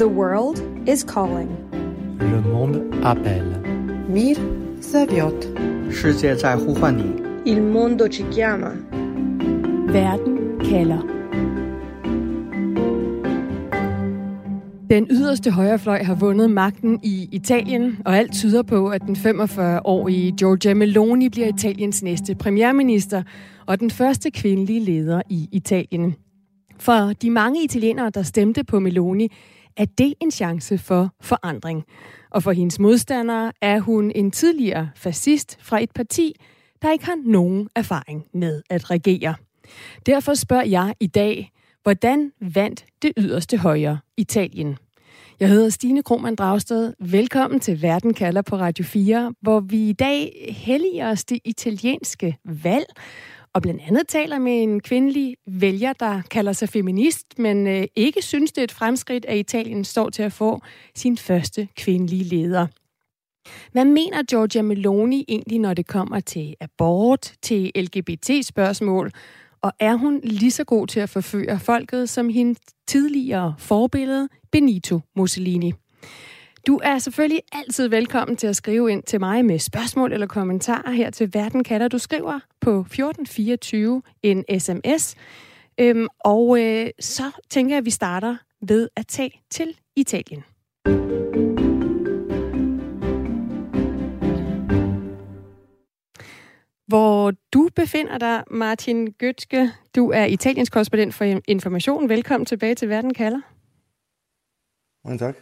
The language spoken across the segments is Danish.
The world is calling. Le monde appelle. Mir zaviot. 世界在呼唤你。Il mondo ci chiama. Verden kalder. Den yderste højrefløj har vundet magten i Italien, og alt tyder på, at den 45-årige Giorgia Meloni bliver Italiens næste premierminister og den første kvindelige leder i Italien. For de mange italienere, der stemte på Meloni, er det en chance for forandring. Og for hendes modstandere er hun en tidligere fascist fra et parti, der ikke har nogen erfaring med at regere. Derfor spørger jeg i dag, hvordan vandt det yderste højre Italien? Jeg hedder Stine Krohmann Dragsted. Velkommen til Verden kalder på Radio 4, hvor vi i dag helliger os det italienske valg, og blandt andet taler med en kvindelig vælger, der kalder sig feminist, men øh, ikke synes, det er et fremskridt, at Italien står til at få sin første kvindelige leder. Hvad mener Giorgia Meloni egentlig, når det kommer til abort, til LGBT-spørgsmål, og er hun lige så god til at forføre folket som hendes tidligere forbillede Benito Mussolini? Du er selvfølgelig altid velkommen til at skrive ind til mig med spørgsmål eller kommentarer her til Verden Kalder. Du skriver på 1424 en sms. Øhm, og øh, så tænker jeg, at vi starter ved at tage til Italien. Hvor du befinder dig, Martin Gøtske. Du er Italiens korrespondent for Information. Velkommen tilbage til Verden Kalder. Mange tak.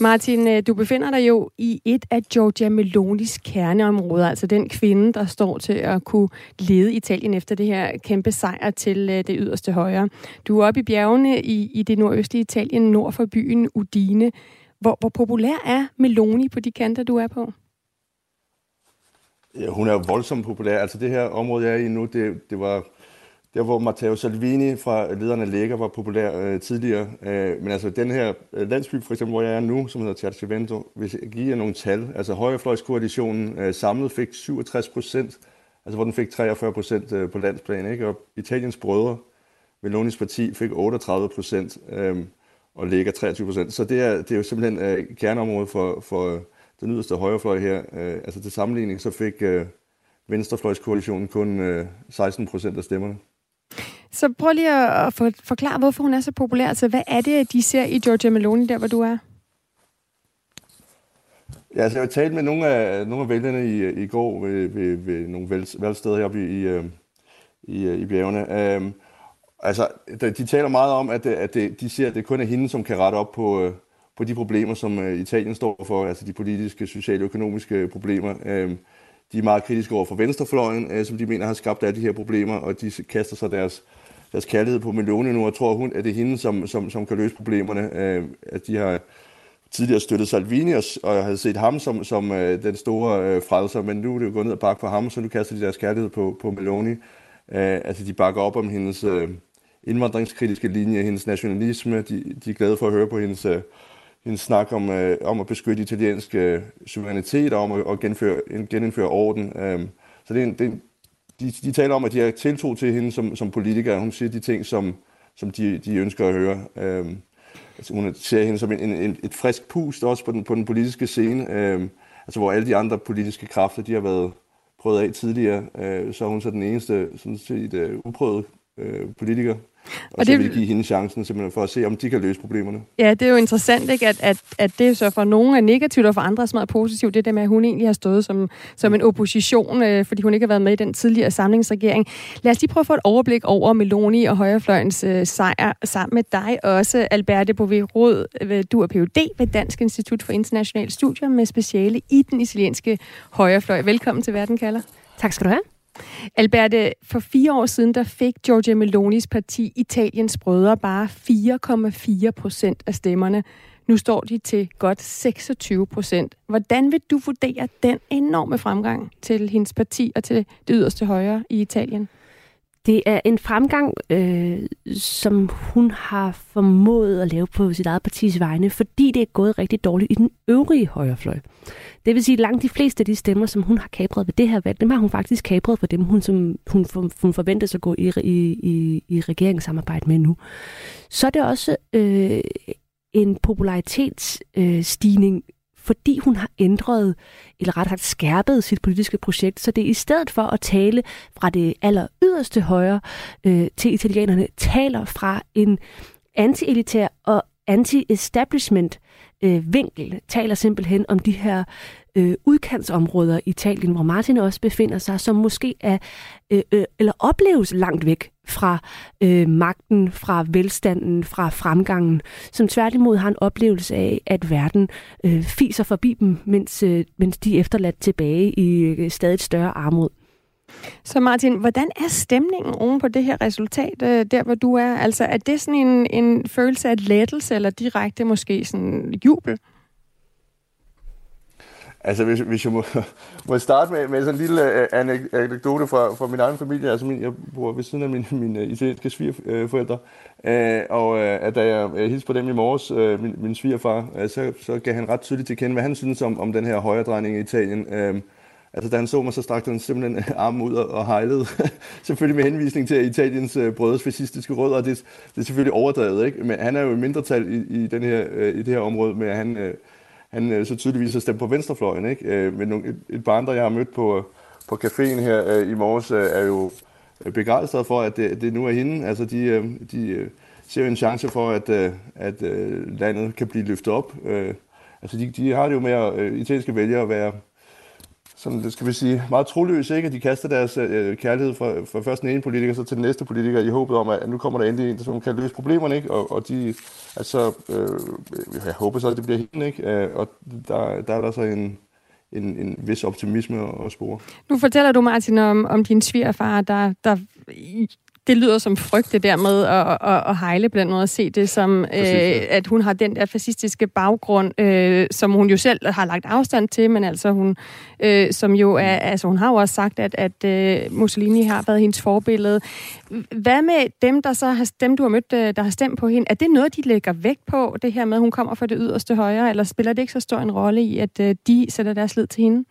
Martin, øh, du befinder dig jo i et af Giorgia Melonis kerneområder, altså den kvinde, der står til at kunne lede Italien efter det her kæmpe sejr til øh, det yderste højre. Du er oppe i bjergene i, i det nordøstlige Italien, nord for byen Udine. Hvor, hvor populær er Meloni på de kanter, du er på? Ja, hun er voldsomt populær. Altså det her område, jeg er i nu, det, det var der, hvor Matteo Salvini fra lederne Lega var populær øh, tidligere. Øh, men altså den her øh, landsby, for eksempel, hvor jeg er nu, som hedder Cercivento, hvis jeg giver nogle tal, altså højrefløjskoalitionen øh, samlet fik 67 procent, altså hvor den fik 43 procent øh, på landsplan, ikke? og Italiens brødre, Melonis parti, fik 38 procent, øh, og Lega 23 procent. Så det er, det er jo simpelthen øh, kerneområdet for, for øh, den yderste højrefløj her. Øh, altså til sammenligning, så fik øh, Venstrefløjskoalitionen kun øh, 16 procent af stemmerne. Så prøv lige at forklare, hvorfor hun er så populær. Altså, hvad er det, de ser i Giorgia Meloni, der hvor du er? Ja, altså, jeg har talt med nogle af, nogle af vælgerne i, i går ved, ved, ved nogle valg, valgsteder heroppe i, i, øh, i, øh, i bjergene. Um, altså, de taler meget om, at, at det, de ser, at det kun er hende, som kan rette op på, øh, på de problemer, som Italien står for, altså de politiske, sociale og økonomiske problemer. Um, de er meget kritiske over for venstrefløjen, øh, som de mener har skabt alle de her problemer, og de kaster sig deres, deres kærlighed på Meloni nu, og tror hun, at det er hende, som, som, som kan løse problemerne. Øh, at de har tidligere støttet Salvini, og, og havde set ham som, som øh, den store øh, frelser, men nu er det jo gået ned og bakke på ham, så nu kaster de deres kærlighed på, på Meloni. Øh, altså de bakker op om hendes øh, indvandringskritiske linje, hendes nationalisme, de, de er glade for at høre på hendes... Øh, en snak om, øh, om at beskytte italiensk øh, suverænitet og om at, at genføre, genindføre orden. Øh, så det er en, det er en, de, de taler om, at de har tiltro til hende som, som politiker. Hun siger de ting, som, som de, de ønsker at høre. Øh, altså, hun ser hende som en, en, et frisk pust også på den, på den politiske scene, øh, altså, hvor alle de andre politiske kræfter de har været prøvet af tidligere. Øh, så er hun så den eneste sådan set, øh, uprøvede øh, politiker. Og, og så det vil give hende chancen simpelthen for at se, om de kan løse problemerne. Ja, det er jo interessant, ikke? At, at, at det så for nogle er negativt, og for andre er meget positivt. Det der med, at hun egentlig har stået som, som en opposition, øh, fordi hun ikke har været med i den tidligere samlingsregering. Lad os lige prøve at få et overblik over Meloni og Højrefløjens øh, sejr sammen med dig også, Alberte Bovee Du er Ph.D. ved Dansk Institut for Internationale Studier med speciale i den italienske højrefløj. Velkommen til Verden kalder. Tak skal du have. Alberte, for fire år siden, der fik Giorgia Melonis parti Italiens Brødre bare 4,4 procent af stemmerne. Nu står de til godt 26 procent. Hvordan vil du vurdere den enorme fremgang til hendes parti og til det yderste højre i Italien? Det er en fremgang, øh, som hun har formået at lave på sit eget partis vegne, fordi det er gået rigtig dårligt i den øvrige højrefløj. Det vil sige, at langt de fleste af de stemmer, som hun har kapret ved det her valg, dem har hun faktisk kapret for dem, hun, som, hun, hun forventes at gå i, i, i, i regeringssamarbejde med nu. Så er det også øh, en popularitetsstigning, øh, fordi hun har ændret, eller ret sagt skærpet sit politiske projekt. Så det er i stedet for at tale fra det aller yderste højre øh, til italienerne, taler fra en anti-elitær og anti-establishment øh, vinkel, taler simpelthen om de her øh, udkantsområder i Italien, hvor Martin også befinder sig, som måske er øh, øh, eller opleves langt væk fra øh, magten, fra velstanden, fra fremgangen, som tværtimod har en oplevelse af, at verden øh, fiser forbi dem, mens, øh, mens de er efterladt tilbage i øh, stadig større armod. Så Martin, hvordan er stemningen oven på det her resultat, øh, der hvor du er? Altså er det sådan en, en følelse af lettelse, eller direkte måske sådan jubel? Altså, hvis, hvis jeg må, må starte med, med sådan en lille uh, anekdote fra, fra min egen familie. Altså, min, jeg bor ved siden af mine, mine øh, italienske svigerforældre. Uh, og uh, da jeg uh, hilste på dem i morges, uh, min, min svigerfar, uh, så, så gav han ret tydeligt til kende, hvad han synes om, om den her højredrejning i Italien. Uh, altså, da han så mig, så strakte han simpelthen armen ud og, og hejlede. selvfølgelig med henvisning til Italiens uh, brødres fascistiske rødder. Det, det er selvfølgelig overdrevet, ikke? Men han er jo i mindretal i, i, den her, øh, i det her område, med, at han... Øh, han øh, så tydeligvis har stemt på venstrefløjen. Ikke? Øh, men nogle, et, et par andre, jeg har mødt på, på caféen her øh, i morges, øh, er jo begejstret for, at det, det nu er hende. Altså, de, øh, de øh, ser en chance for, at, øh, at øh, landet kan blive løftet op. Øh, altså, de, de har det jo med at øh, italienske vælgere at være sådan, det skal vi sige, meget troløse, ikke? at de kaster deres øh, kærlighed fra, fra først den ene politiker, så til den næste politiker, i håbet om, at nu kommer der endelig en, som kan løse problemerne, ikke? Og, og de, altså, øh, jeg håber så, at det bliver hende, ikke? Øh, og der, der er der så en, en, en vis optimisme at spore. Nu fortæller du, Martin, om, om din svigerfar, der, der det lyder som frygt, det der med at, at, at hejle blandt andet, og se det som, øh, at hun har den der fascistiske baggrund, øh, som hun jo selv har lagt afstand til, men altså hun, øh, som jo er, mm. altså hun har jo også sagt, at, at øh, Mussolini har været hendes forbillede. Hvad med dem, der så har, dem du har mødt, øh, der har stemt på hende, er det noget, de lægger vægt på, det her med, at hun kommer fra det yderste højre, eller spiller det ikke så stor en rolle i, at øh, de sætter deres lid til hende?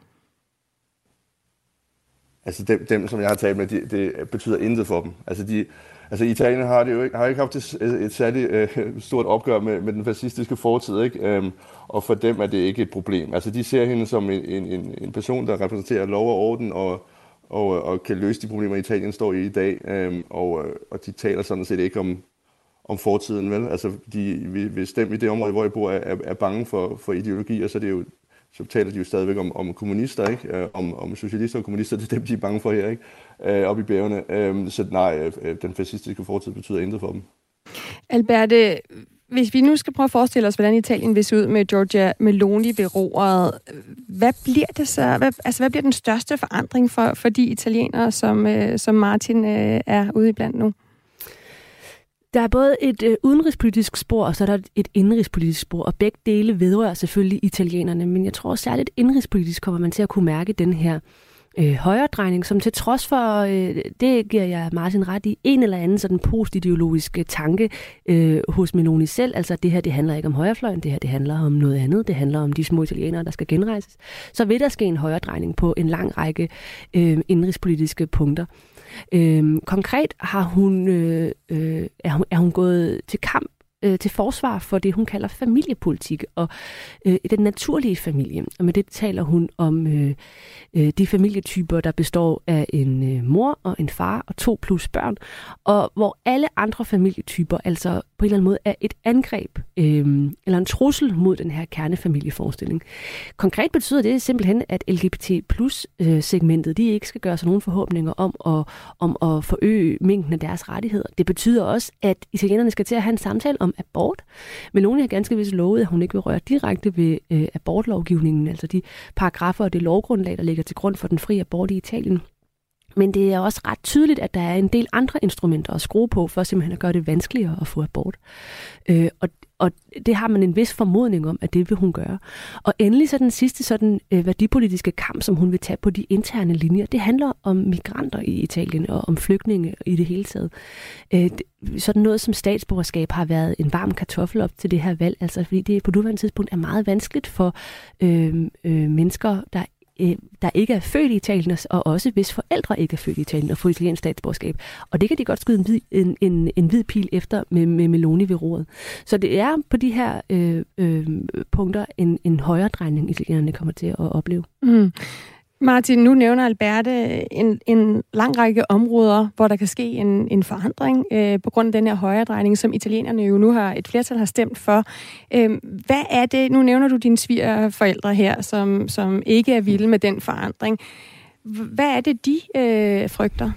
Altså dem, dem som jeg har talt med, de, det betyder intet for dem. Altså, de, altså Italien har, det jo ikke, har ikke haft et, et særligt øh, stort opgør med, med den fascistiske fortid, ikke? Øhm, og for dem er det ikke et problem. Altså de ser hende som en, en, en person, der repræsenterer lov og orden, og, og, og kan løse de problemer, Italien står i i dag. Øhm, og, øh, og de taler sådan set ikke om, om fortiden, vel? Altså, de, hvis dem i det område, hvor jeg bor, er, er bange for, for ideologier, så det er jo så taler de jo stadigvæk om, om kommunister, ikke? Øh, om, om socialister og kommunister, det er dem, de er bange for her, ikke? Øh, op i bjergene. Øh, så nej, øh, øh, den fascistiske fortid betyder intet for dem. Alberte, hvis vi nu skal prøve at forestille os, hvordan Italien vil se ud med Giorgia Meloni ved roret, hvad bliver det så? Hvad, altså, hvad bliver den største forandring for, for de italienere, som, øh, som Martin øh, er ude i blandt nu? Der er både et øh, udenrigspolitisk spor, og så er der et indrigspolitisk spor, og begge dele vedrører selvfølgelig italienerne, men jeg tror særligt indrigspolitisk kommer man til at kunne mærke den her øh, højredrejning, som til trods for, øh, det giver jeg Martin ret i, en eller anden sådan postideologisk øh, tanke øh, hos Meloni selv, altså det her, det handler ikke om højrefløjen, det her, det handler om noget andet, det handler om de små italienere, der skal genrejses, så vil der ske en højredrejning på en lang række øh, indrigspolitiske punkter. Øhm, konkret har hun, øh, øh, er hun, er hun gået til kamp øh, til forsvar for det, hun kalder familiepolitik og øh, den naturlige familie. Og med det taler hun om øh, øh, de familietyper, der består af en øh, mor og en far og to plus børn, og hvor alle andre familietyper altså på en eller anden måde er et angreb øh, eller en trussel mod den her kernefamilieforestilling. Konkret betyder det simpelthen, at LGBT plus øh, segmentet, de ikke skal gøre sig nogen forhåbninger om at, om at forøge mængden af deres rettigheder. Det betyder også, at italienerne skal til at have en samtale om abort. Meloni har ganske vist lovet, at hun ikke vil røre direkte ved øh, abortlovgivningen, altså de paragrafer og det lovgrundlag, der ligger til grund for den frie abort i Italien. Men det er også ret tydeligt, at der er en del andre instrumenter at skrue på, for simpelthen at gøre det vanskeligere at få abort. Øh, og, og det har man en vis formodning om, at det vil hun gøre. Og endelig så den sidste sådan, øh, værdipolitiske kamp, som hun vil tage på de interne linjer, det handler om migranter i Italien og om flygtninge i det hele taget. Øh, sådan noget som statsborgerskab har været en varm kartoffel op til det her valg, altså fordi det på nuværende tidspunkt er meget vanskeligt for øh, øh, mennesker, der øh, der ikke er født i Italien, og også hvis forældre ikke er født i Italien og får italiensk statsborgerskab. Og det kan de godt skyde en hvid, en, en, en hvid pil efter med, med Meloni ved roret. Så det er på de her øh, øh, punkter en, en højere drejning, italienerne kommer til at opleve. Mm. Martin, nu nævner Alberte en, en lang række områder, hvor der kan ske en, en forandring øh, på grund af den her højredrejning, som italienerne jo nu har et flertal har stemt for. Øh, hvad er det, nu nævner du dine svigerforældre her, som, som ikke er vilde med den forandring. Hvad er det, de øh, frygter?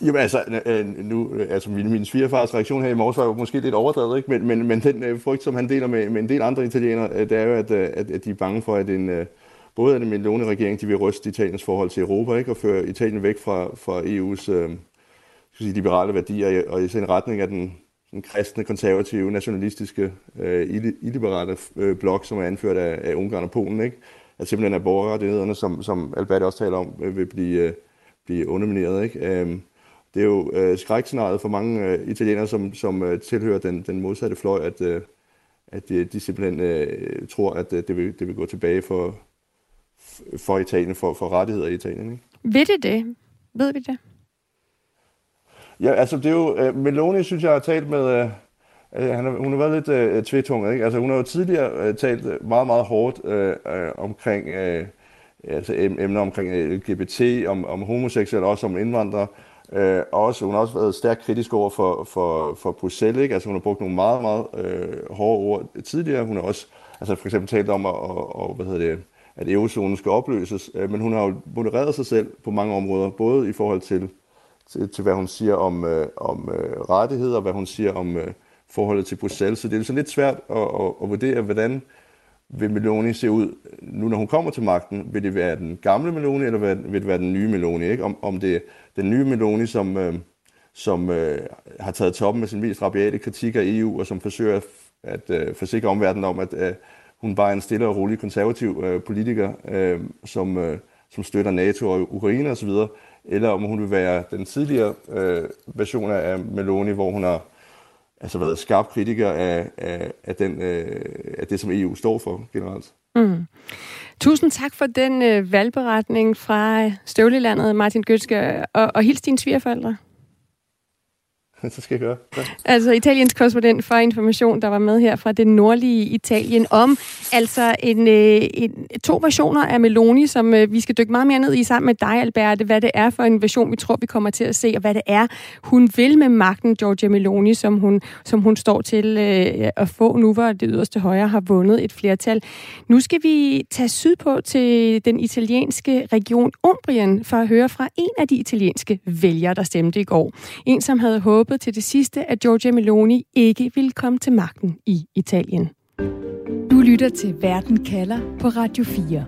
Jamen altså, øh, øh, nu, øh, altså min, min svigerfars reaktion her i morges var jo måske lidt overdrevet, ikke? Men, men, men den øh, frygt, som han deler med, med en del andre italienere, øh, det er jo, at, øh, at, at de er bange for, at en, øh, både en Meloni-regering, de vil ryste Italiens forhold til Europa, ikke? Og føre Italien væk fra, fra EU's øh, sige, liberale værdier, og i sin retning af den, den kristne, konservative, nationalistiske, øh, illiberale øh, blok, som er anført af, af Ungarn og Polen, ikke? At simpelthen er borgerrettighederne, som, som Albert også taler om, vil blive, øh, blive undermineret, ikke? Øh, det er jo øh, skrækscenariet for mange øh, italienere, som, som øh, tilhører den, den modsatte fløj, at, øh, at de, de simpelthen øh, tror, at øh, det, vil, det vil gå tilbage for, for Italien, for, for rettigheder i Italien. Ikke? Ved det det? Ved vi det? Ja, altså det er jo, øh, Meloni synes jeg har talt med, øh, øh han har, hun har været lidt øh, tvetunget, ikke? Altså hun har jo tidligere øh, talt meget, meget hårdt øh, øh, omkring, øh, altså emner omkring LGBT, om, om homoseksuelle, også om indvandrere, Øh, også, hun har også været stærkt kritisk over for, for, for Bruxelles. Ikke? Altså, hun har brugt nogle meget, meget øh, hårde ord tidligere. Hun har også altså, for eksempel talt om, at, og, hvad hedder det, at eurozonen skal opløses. Øh, men hun har jo modereret sig selv på mange områder, både i forhold til, til, til hvad hun siger om, øh, om øh, rettigheder, og hvad hun siger om øh, forholdet til Bruxelles. Så det er sådan lidt svært at, at, at vurdere, hvordan vil Meloni se ud, nu når hun kommer til magten? Vil det være den gamle Meloni, eller vil det være den nye Meloni? Ikke? Om, om det den nye Meloni, som, øh, som øh, har taget toppen med sin mest rabiate kritik af EU, og som forsøger at øh, forsikre omverdenen om, at øh, hun bare er en stille og rolig konservativ øh, politiker, øh, som, øh, som støtter NATO og Ukraine osv., eller om hun vil være den tidligere øh, version af Meloni, hvor hun har altså været skarp kritiker af, af, af, den, øh, af det, som EU står for generelt. Mm. Tusind tak for den øh, valgberetning fra Støvlelandet, Martin Gøtske, og, og hils dine svigerforældre. så skal jeg gøre. Ja. Altså Italiens korrespondent for information, der var med her fra det nordlige Italien, om altså en, øh, en, to versioner af Meloni, som øh, vi skal dykke meget mere ned i sammen med dig, Alberte, hvad det er for en version, vi tror, vi kommer til at se, og hvad det er, hun vil med magten, Giorgia Meloni, som hun, som hun står til øh, at få nu, hvor det yderste højre har vundet et flertal. Nu skal vi tage sydpå til den italienske region Umbrien, for at høre fra en af de italienske vælgere, der stemte i går. En, som havde håbet håbede til det sidste, at Giorgia Meloni ikke ville komme til magten i Italien. Du lytter til Verden kalder på Radio 4.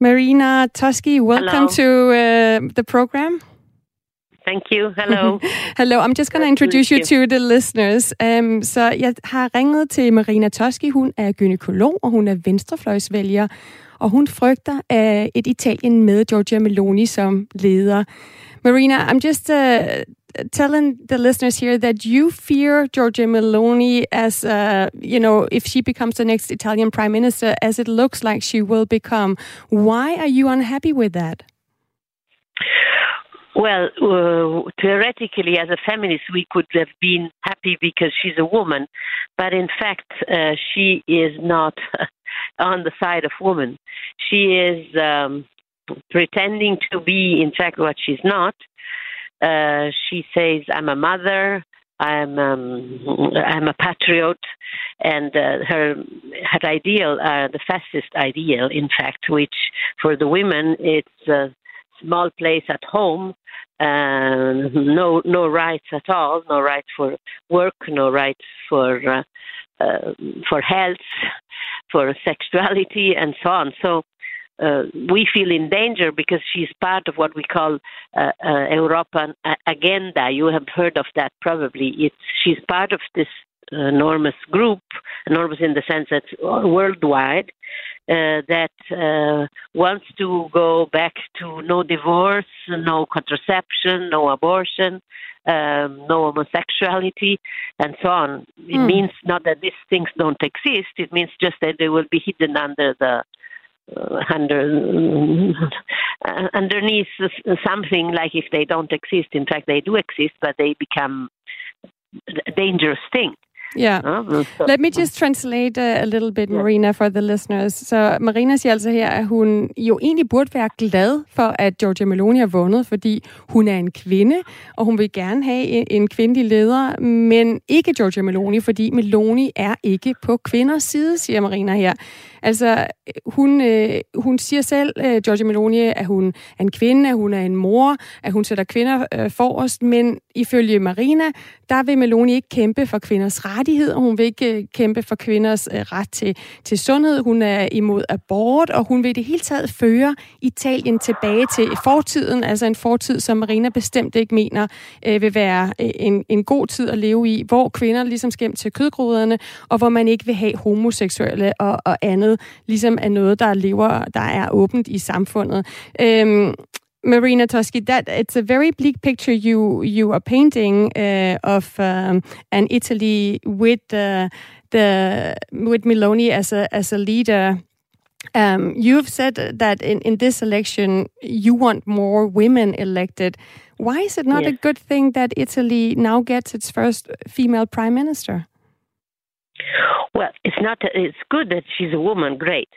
Marina Toschi, welcome Hello. to uh, the program. Thank you. Hello. Hello. I'm just going to introduce you to the listeners. Um, så jeg har ringet til Marina Toschi. Hun er gynekolog, og hun er venstrefløjsvælger. Og hun frygter uh, et Italien med Giorgia Meloni som leder. Marina, I'm just uh, telling the listeners here that you fear Giorgia Meloni as, uh, you know, if she becomes the next Italian prime minister, as it looks like she will become. Why are you unhappy with that? Well, uh, theoretically, as a feminist, we could have been happy because she's a woman, but in fact, uh, she is not on the side of women. She is um, pretending to be, in fact, what she's not. Uh, she says, "I'm a mother. I'm um, I'm a patriot," and uh, her her ideal, uh, the fascist ideal, in fact, which for the women it's a small place at home, uh, no no rights at all, no rights for work, no rights for uh, for health, for sexuality, and so on. So uh, we feel in danger because she's part of what we call uh, uh, European agenda. You have heard of that probably. It's she's part of this enormous group, enormous in the sense that worldwide, uh, that uh, wants to go back to no divorce, no contraception, no abortion, um, no homosexuality, and so on. It mm. means not that these things don't exist. It means just that they will be hidden under the uh, under uh, underneath something like if they don't exist. In fact, they do exist, but they become a dangerous thing. Yeah. Let me just translate a, a little bit, Marina, for the listeners. Så Marina siger altså her, at hun jo egentlig burde være glad for, at Georgia Meloni har vundet, fordi hun er en kvinde, og hun vil gerne have en, en kvindelig leder, men ikke Georgia Meloni, fordi Meloni er ikke på kvinders side, siger Marina her. Altså, hun, øh, hun siger selv, øh, Georgia Meloni, at hun er en kvinde, at hun er en mor, at hun sætter kvinder øh, forrest, men ifølge Marina, der vil Meloni ikke kæmpe for kvinders rettigheder, hun vil ikke øh, kæmpe for kvinders øh, ret til, til sundhed, hun er imod abort, og hun vil i det hele taget føre Italien tilbage til fortiden, altså en fortid, som Marina bestemt ikke mener øh, vil være øh, en, en god tid at leve i, hvor kvinder ligesom skal til kødgruderne, og hvor man ikke vil have homoseksuelle og, og andet andet ligesom er noget, der lever, der er åbent i samfundet. Um, Marina Toschi, that it's a very bleak picture you you are painting uh, of um, an Italy with uh, the with Meloni as a as a leader. Um, you've said that in, in this election you want more women elected. Why is it not yes. a good thing that Italy now gets its first female prime minister? Well, it's not. It's good that she's a woman. Great.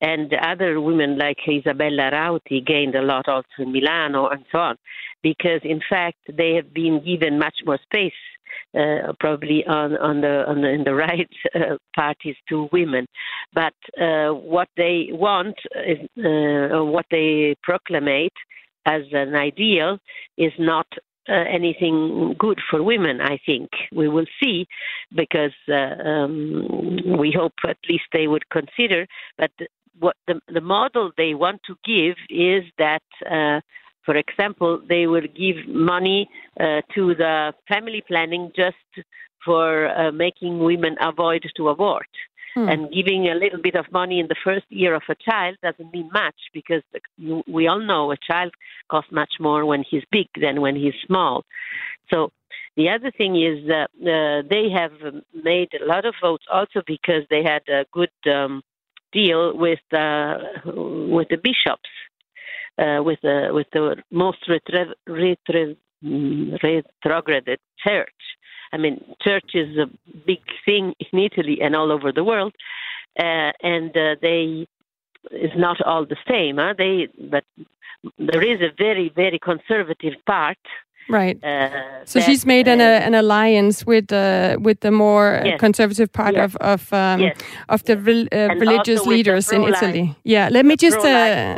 And other women like Isabella Rauti gained a lot also in Milano and so on, because in fact they have been given much more space uh, probably on on the on the, in the right uh, parties to women, but uh, what they want is uh, what they proclamate as an ideal is not uh, anything good for women. I think we will see, because uh, um, we hope at least they would consider. But what the, the model they want to give is that. Uh, for example, they will give money uh, to the family planning just for uh, making women avoid to abort. Hmm. And giving a little bit of money in the first year of a child doesn't mean much because we all know a child costs much more when he's big than when he's small. So the other thing is that uh, they have made a lot of votes also because they had a good um, deal with uh, with the bishops, uh, with the with the most retro- retro- retrograded church. I mean, church is a big thing in Italy and all over the world, uh, and uh, they is not all the same. Huh? They but there is a very very conservative part Right. Uh, so that, she's made an, uh, an alliance with uh, with the more yes. conservative part yes. of of um, yes. of the re uh, religious leaders in Italy. Yeah. Let me just uh,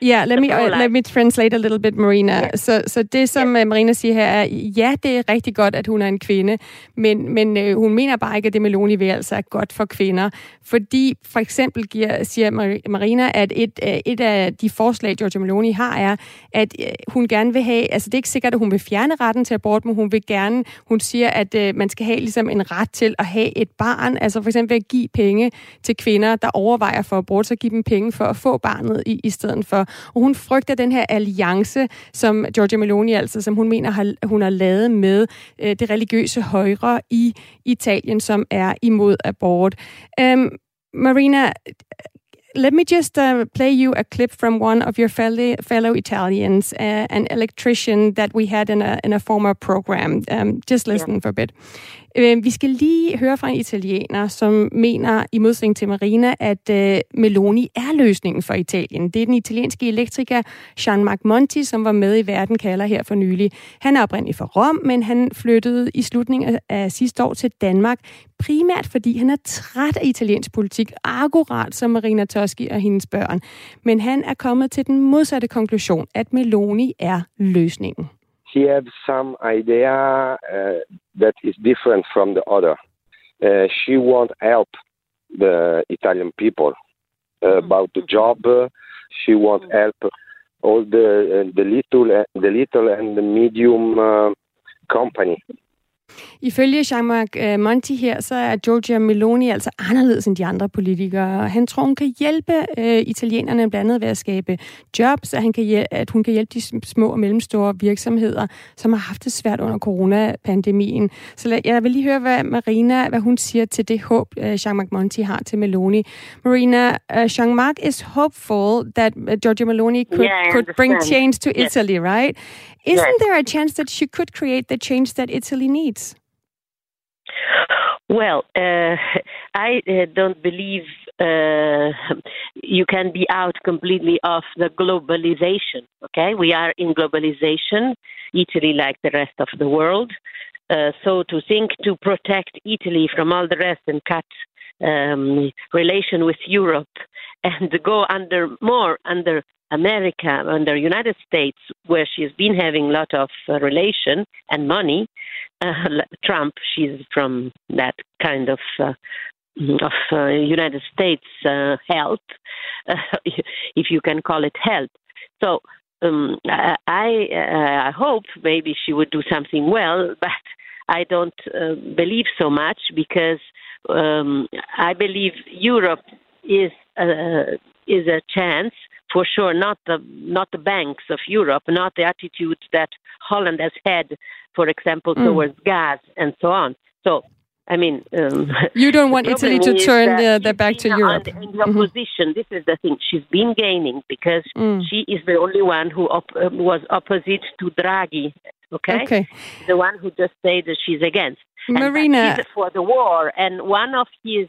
yeah. Let the me uh, let me translate a little bit, Marina. Så så det som yes. Marina siger her er ja, det er rigtig godt at hun er en kvinde, men men hun mener bare ikke at det Meloni vil altså er godt for kvinder, fordi for eksempel giver siger Marina at et et af de forslag Giorgia Meloni har er at hun gerne vil have altså det er ikke sikkert at hun vil vil fjerne retten til abort, men hun vil gerne, hun siger, at øh, man skal have ligesom en ret til at have et barn, altså for eksempel at give penge til kvinder, der overvejer for abort, så give dem penge for at få barnet i, i stedet for. Og hun frygter den her alliance, som Giorgia Meloni altså, som hun mener, har, hun har lavet med øh, det religiøse højre i Italien, som er imod abort. Øhm, Marina, let me just uh, play you a clip from one of your fellow, fellow Italians, uh, an electrician that we had in a, in a former program. Um, just listen yeah. for a bit. Øh, vi skal lige høre fra en italiener, som mener, i modsætning til Marina, at øh, Meloni er løsningen for Italien. Det er den italienske elektriker Jean-Marc Monti, som var med i Verden kalder her for nylig. Han er oprindeligt fra Rom, men han flyttede i slutningen af sidste år til Danmark, primært fordi han er træt af italiensk politik, akkurat som Marina Toschi og hendes børn. Men han er kommet til den modsatte konklusion, at Meloni er løsningen. She has some idea uh, that is different from the other. Uh, she won't help the Italian people uh, mm-hmm. about the job. She won't mm-hmm. help all the the little the little and the medium company. Ifølge Jean-Marc øh, Monti her, så er Giorgia Meloni altså anderledes end de andre politikere. Han tror, hun kan hjælpe øh, italienerne blandt andet ved at skabe jobs, at, han kan hjælpe, at hun kan hjælpe de små og mellemstore virksomheder, som har haft det svært under coronapandemien. Så jeg vil lige høre, hvad Marina, hvad hun siger til det håb, øh, Jean-Marc Monti har til Meloni. Marina, uh, Jean-Marc is hopeful that uh, Giorgia Meloni could, yeah, could bring change to. Italy, right? Isn't there a chance that she could create the change that Italy needs? Well, uh, I uh, don't believe uh, you can be out completely of the globalization. Okay, we are in globalization, Italy like the rest of the world. Uh, so to think to protect Italy from all the rest and cut um, relation with Europe and go under more under America, under United States, where she's been having a lot of uh, relation and money. Uh, Trump, she's from that kind of uh, of uh, United States uh, health, if you can call it health. So um, I uh, I hope maybe she would do something well, but I don't uh, believe so much because um, I believe Europe is uh, is a chance for sure. Not the not the banks of Europe, not the attitudes that Holland has had, for example, Mm. towards gas and so on. So. I mean, um, You don't want Italy to turn that the, the back to Europe. In the Mhm. opposition, this is the thing. She's been gaining because Mm. she is the only one who op- uh, was opposite to Draghi. Okay? Okay. the one who just said that she's against. And Marina, she's for the war, and one of his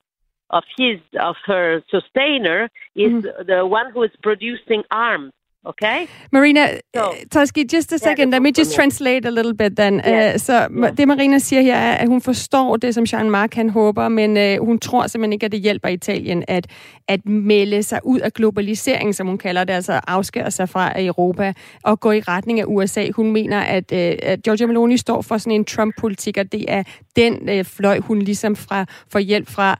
of his of her sustainer is Mm-hmm. the one who is producing arms. Okay. Marina, So- uh, Toski, just a Yeah, second. the Let me just translate a little bit then. Yeah. Uh, så ma- det Marina siger her er, at hun forstår det, som Jean-Marc han håber, men uh, hun tror simpelthen ikke, at det hjælper Italien at, at melde sig ud af globalisering, som hun kalder det, altså afskære sig fra Europa og gå i retning af USA. Hun mener, at, uh, at Giorgia Meloni står for sådan en Trump-politik, og det er den uh, fløj, hun ligesom fra, får hjælp fra.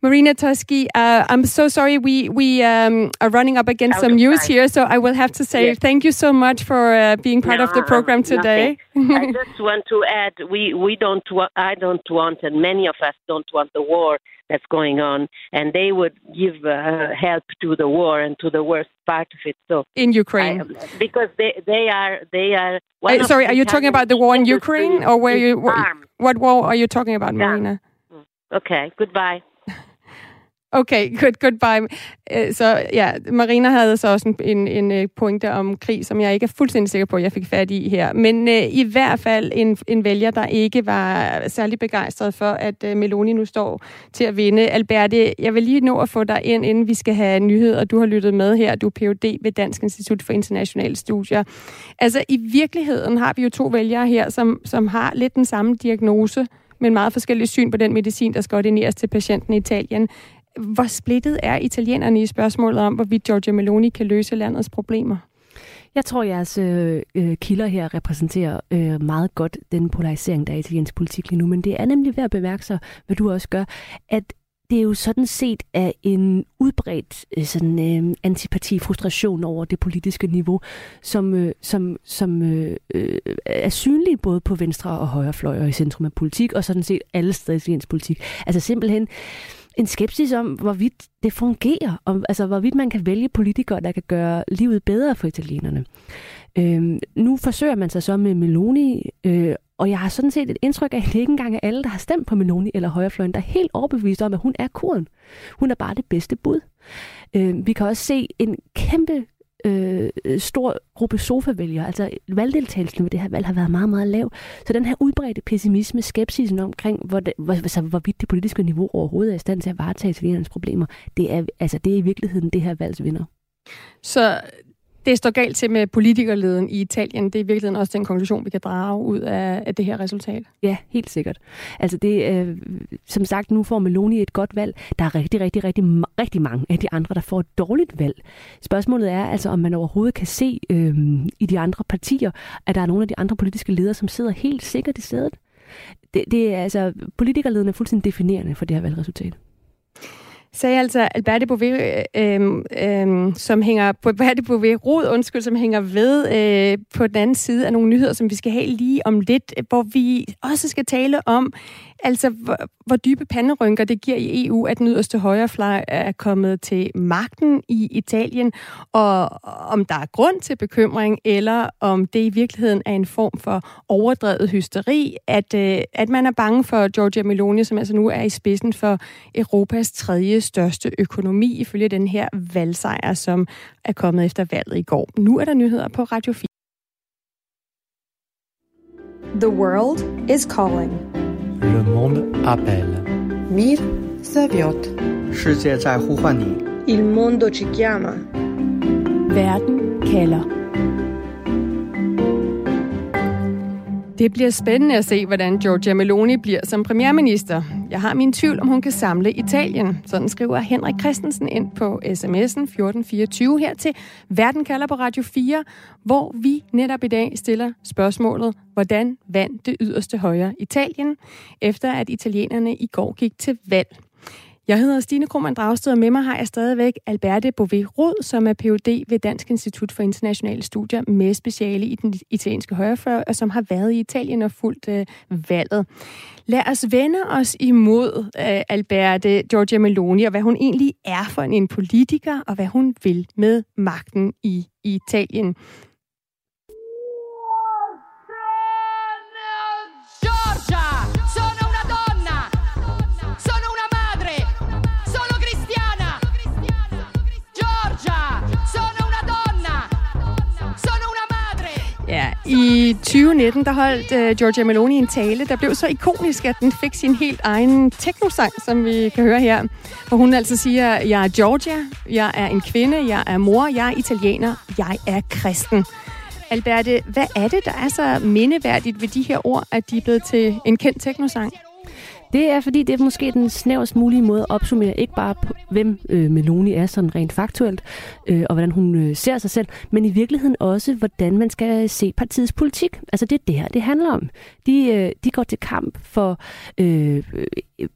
Marina Tusky, uh, I'm so sorry we we um, are running up against some news here, so I will have to say Yes. thank you so much for uh, being part of the program today. I just want to add, we we don't wa- I don't want, and many of us don't want the war that's going on, and they would give uh, help to the war and to the worst part of it. So in Ukraine. I, because they they are they are. Uh, sorry, are you talking about the war in Ukraine, or where you? What, what war are you talking about, Marina? Okay, goodbye. Okay, good, goodbye. Øh, så ja, Marina havde så også en, en, en øh, pointe om krig, som jeg ikke er fuldstændig sikker på, at jeg fik fat i her. Men øh, i hvert fald en, en vælger, der ikke var særlig begejstret for, at øh, Meloni nu står til at vinde. Alberte, jeg vil lige nå at få dig ind, inden vi skal have nyheder. Du har lyttet med her. Du er Ph.D. ved Dansk Institut for Internationale Studier. Altså, i virkeligheden har vi jo to vælgere her, som, som har lidt den samme diagnose, men meget forskellige syn på den medicin, der skal ordineres til patienten i Italien. Hvor splittet er italienerne i spørgsmålet om, hvorvidt Giorgia Meloni kan løse landets problemer? Jeg tror, jeres øh, øh, kilder her repræsenterer øh, meget godt den polarisering, der er i italiensk politik lige nu. Men det er nemlig værd at bemærke sig, hvad du også gør, at det er jo sådan set af en udbredt øh, sådan, øh, antipati, frustration over det politiske niveau, som, øh, som, som øh, øh, er synlig både på venstre og højre fløj og i centrum af politik, og sådan set alle steder i politik. Altså simpelthen en skepsis om, hvorvidt det fungerer, om, altså hvorvidt man kan vælge politikere, der kan gøre livet bedre for italienerne. Øhm, nu forsøger man sig så med Meloni, øh, og jeg har sådan set et indtryk af, at det ikke engang er alle, der har stemt på Meloni eller højrefløjen, der er helt overbevist om, at hun er kuren. Hun er bare det bedste bud. Øh, vi kan også se en kæmpe øh, stor gruppe sofavælgere, altså valgdeltagelsen ved det her valg har været meget, meget lav. Så den her udbredte pessimisme, skepsisen omkring, hvor det, hvor, altså, hvorvidt det politiske niveau overhovedet er i stand til at varetage italienernes problemer, det er, altså, det er i virkeligheden det her valgs vinder. Så det står galt til med politikerleden i Italien. Det er i virkeligheden også den konklusion, vi kan drage ud af, af det her resultat. Ja, helt sikkert. Altså det, øh, som sagt, nu får Meloni et godt valg. Der er rigtig, rigtig, rigtig, rigtig mange af de andre, der får et dårligt valg. Spørgsmålet er altså, om man overhovedet kan se øh, i de andre partier, at der er nogle af de andre politiske ledere, som sidder helt sikkert i sædet. Det, det er altså, politikerleden er fuldstændig definerende for det her valgresultat sagde altså Alberte Bouvet, øh, øh, øh, som hænger på Alberte Bouvet Rod, undskyld, som hænger ved øh, på den anden side af nogle nyheder, som vi skal have lige om lidt, hvor vi også skal tale om Altså, hvor, hvor dybe panderynker det giver i EU, at den yderste højrefløj er kommet til magten i Italien, og om der er grund til bekymring, eller om det i virkeligheden er en form for overdrevet hysteri, at, øh, at man er bange for Giorgia Meloni, som altså nu er i spidsen for Europas tredje største økonomi, ifølge den her valgsejr, som er kommet efter valget i går. Nu er der nyheder på Radio 4. The world is calling. Le monde appelle. Mir zaviot. Il mondo ci chiama. Werden Keller. Det bliver spændende at se, hvordan Giorgia Meloni bliver som premierminister. Jeg har min tvivl, om hun kan samle Italien. Sådan skriver Henrik Christensen ind på sms'en 1424 her til Verden kalder på Radio 4, hvor vi netop i dag stiller spørgsmålet, hvordan vandt det yderste højre Italien, efter at italienerne i går gik til valg. Jeg hedder Stine Krohmann Dragsted, og med mig har jeg stadigvæk Alberte Bouvet Rod, som er Ph.D. ved Dansk Institut for Internationale Studier med speciale i den italienske højrefløj, og som har været i Italien og fulgt øh, valget. Lad os vende os imod øh, Alberte Giorgia Meloni, og hvad hun egentlig er for en politiker, og hvad hun vil med magten i Italien. I 2019 der holdt uh, Giorgia Meloni en tale, der blev så ikonisk, at den fik sin helt egen teknosang, som vi kan høre her. Hvor hun altså siger, jeg er Georgia, jeg er en kvinde, jeg er mor, jeg er italiener, jeg er kristen. Alberte, hvad er det, der er så mindeværdigt ved de her ord, at de er blevet til en kendt teknosang? Det er, fordi det er måske den snævest mulige måde at opsummere ikke bare på, hvem øh, Meloni er sådan rent faktuelt, øh, og hvordan hun øh, ser sig selv, men i virkeligheden også, hvordan man skal øh, se partiets politik. Altså det er det her, det handler om. De, øh, de går til kamp for... Øh, øh,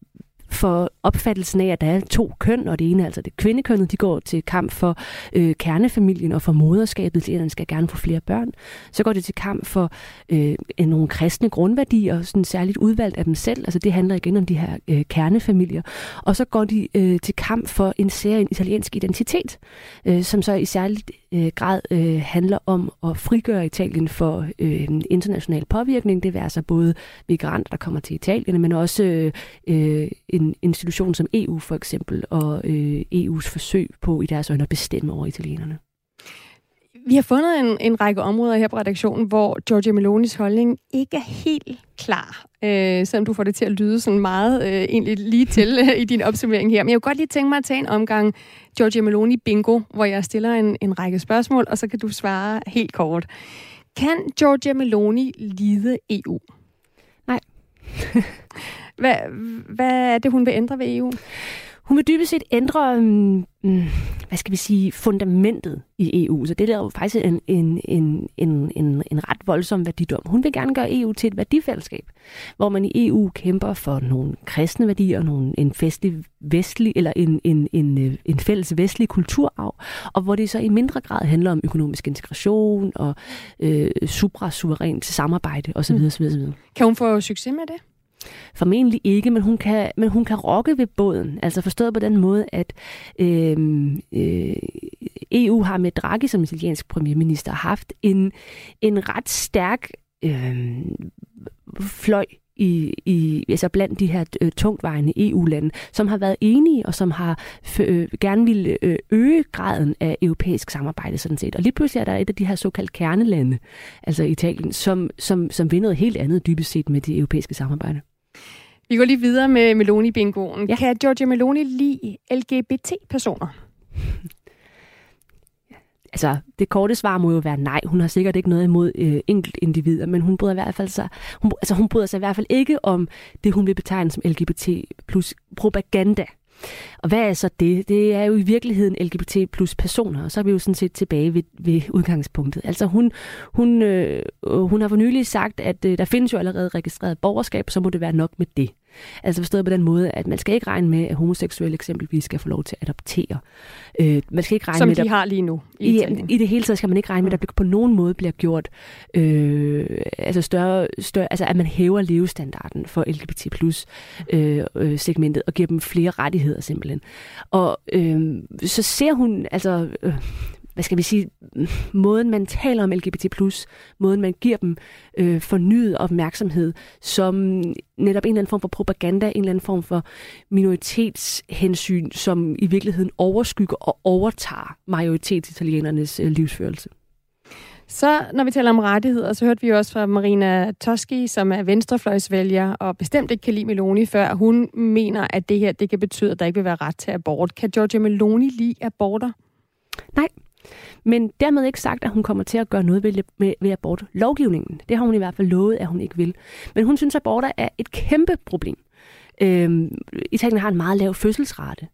for opfattelsen af, at der er to køn, og det ene er altså det kvindekønnet, de går til kamp for øh, kernefamilien og for moderskabet, at skal gerne få flere børn. Så går det til kamp for øh, nogle kristne grundværdier, sådan særligt udvalgt af dem selv. Altså det handler igen om de her øh, kernefamilier. Og så går de øh, til kamp for en serie italiensk identitet, øh, som så i særligt øh, grad øh, handler om at frigøre Italien for øh, international påvirkning. Det vil altså både migranter, der kommer til Italien, men også øh, øh en en institution som EU for eksempel, og øh, EU's forsøg på i deres øjne at bestemme over italienerne. Vi har fundet en, en række områder her på redaktionen, hvor Giorgia Melonis holdning ikke er helt klar, øh, selvom du får det til at lyde sådan meget øh, egentlig lige til øh, i din opsummering her. Men jeg kunne godt lige tænke mig at tage en omgang Giorgia Meloni bingo, hvor jeg stiller en, en række spørgsmål, og så kan du svare helt kort. Kan Giorgia Meloni lide EU? Nej. hvad, hvad er det, hun vil ændre ved EU? Hun vil dybest set ændre, um, hvad skal vi sige, fundamentet i EU. Så det er jo faktisk en, en, en, en, en, en ret voldsom værdidom. Hun vil gerne gøre EU til et værdifællesskab, hvor man i EU kæmper for nogle kristne værdier, nogle, en festlig vestlig, eller en, en, en, en fælles vestlig kulturarv, og hvor det så i mindre grad handler om økonomisk integration og øh, suprasuverænt samarbejde osv. Mm. osv., osv. Kan hun få succes med det? Formentlig ikke, men hun kan, men hun kan rokke ved båden. Altså forstået på den måde, at øhm, øh, øh, EU har med Draghi som italiensk premierminister haft en, en ret stærk øh, fløj i, i, altså blandt de her øh, tungtvejende EU-lande, som har været enige og som har øh, gerne vil øh, øge graden af europæisk samarbejde sådan set. Og lige pludselig er der et af de her såkaldte kernelande, altså Italien, som, som, som vil noget helt andet dybest set med det europæiske samarbejde. Vi går lige videre med Meloni-bingoen. Ja. Kan Giorgia Meloni lide LGBT-personer? Altså, det korte svar må jo være nej. Hun har sikkert ikke noget imod øh, enkelt individer, men hun bryder, i hvert fald sig, hun, altså, hun bryder sig i hvert fald ikke om det, hun vil betegne som LGBT plus propaganda. Og hvad er så det? Det er jo i virkeligheden LGBT plus personer, og så er vi jo sådan set tilbage ved, ved udgangspunktet. Altså hun, hun, øh, hun har for nylig sagt, at øh, der findes jo allerede registreret borgerskab, så må det være nok med det. Altså forstået på den måde, at man skal ikke regne med, at homoseksuelle eksempelvis skal få lov til at adoptere. Øh, man skal ikke regne Som med, de der, har lige nu i i, Italien. I det hele taget skal man ikke regne med, at der på nogen måde bliver gjort, øh, altså, større, større, altså at man hæver levestandarden for LGBT plus øh, øh, segmentet og giver dem flere rettigheder simpelthen. Og øh, så ser hun, altså, øh, hvad skal vi sige, måden man taler om LGBT+, måden man giver dem øh, fornyet opmærksomhed, som netop en eller anden form for propaganda, en eller anden form for minoritetshensyn, som i virkeligheden overskygger og overtager majoritetsitalianernes øh, livsførelse. Så når vi taler om rettigheder, så hørte vi også fra Marina Toschi, som er venstrefløjsvælger og bestemt ikke kan lide Meloni, før hun mener, at det her det kan betyde, at der ikke vil være ret til abort. Kan Giorgia Meloni lide aborter? Nej, men dermed ikke sagt, at hun kommer til at gøre noget ved, med, ved abortlovgivningen. Det har hun i hvert fald lovet, at hun ikke vil. Men hun synes, at aborter er et kæmpe problem. Øhm, Italien har en meget lav fødselsrate.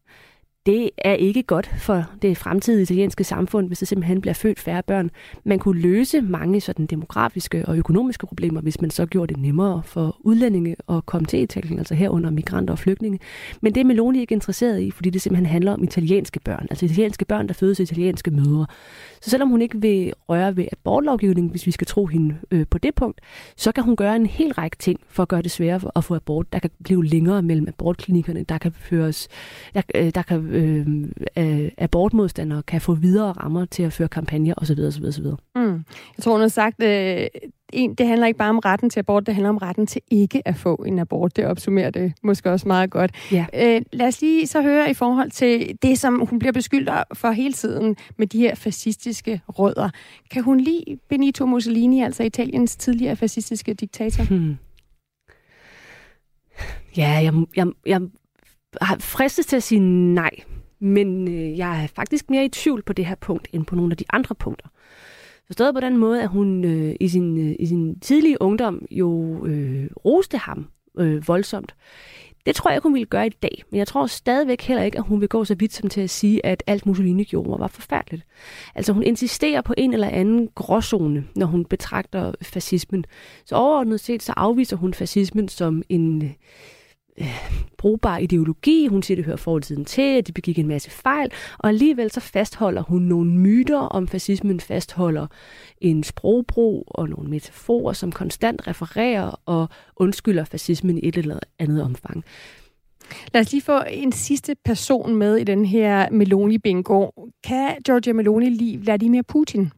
Det er ikke godt for det fremtidige italienske samfund, hvis der simpelthen bliver født færre børn. Man kunne løse mange sådan demografiske og økonomiske problemer, hvis man så gjorde det nemmere for udlændinge at komme til Italien, altså herunder migranter og flygtninge. Men det er Meloni ikke interesseret i, fordi det simpelthen handler om italienske børn, altså italienske børn, der fødes italienske mødre. Så selvom hun ikke vil røre ved abortlovgivningen, hvis vi skal tro hende øh, på det punkt, så kan hun gøre en hel række ting for at gøre det sværere at få abort. Der kan blive længere mellem abortklinikkerne, der kan føres, der, øh, der kan øh, abortmodstandere kan få videre rammer til at føre kampagner osv. osv., osv. Mm. Jeg tror, hun har sagt, øh, en, det handler ikke bare om retten til abort, det handler om retten til ikke at få en abort. Det opsummerer det måske også meget godt. Ja. Øh, lad os lige så høre i forhold til det, som hun bliver beskyldt for hele tiden med de her fascistiske rødder. Kan hun lide Benito Mussolini, altså Italiens tidligere fascistiske diktator? Hmm. Ja, jeg, jeg, jeg fristes til at sige nej, men øh, jeg er faktisk mere i tvivl på det her punkt, end på nogle af de andre punkter. Forstået på den måde, at hun øh, i, sin, øh, i sin tidlige ungdom jo øh, roste ham øh, voldsomt. Det tror jeg ikke, hun ville gøre i dag, men jeg tror stadigvæk heller ikke, at hun vil gå så vidt som til at sige, at alt Mussolini gjorde var forfærdeligt. Altså hun insisterer på en eller anden gråzone, når hun betragter fascismen. Så overordnet set, så afviser hun fascismen som en øh, brugbar ideologi. Hun siger, det hører fortiden til, at de begik en masse fejl, og alligevel så fastholder hun nogle myter om fascismen, fastholder en sprogbrug og nogle metaforer, som konstant refererer og undskylder fascismen i et eller andet omfang. Lad os lige få en sidste person med i den her Meloni-bingo. Kan Giorgia Meloni lide Vladimir Putin?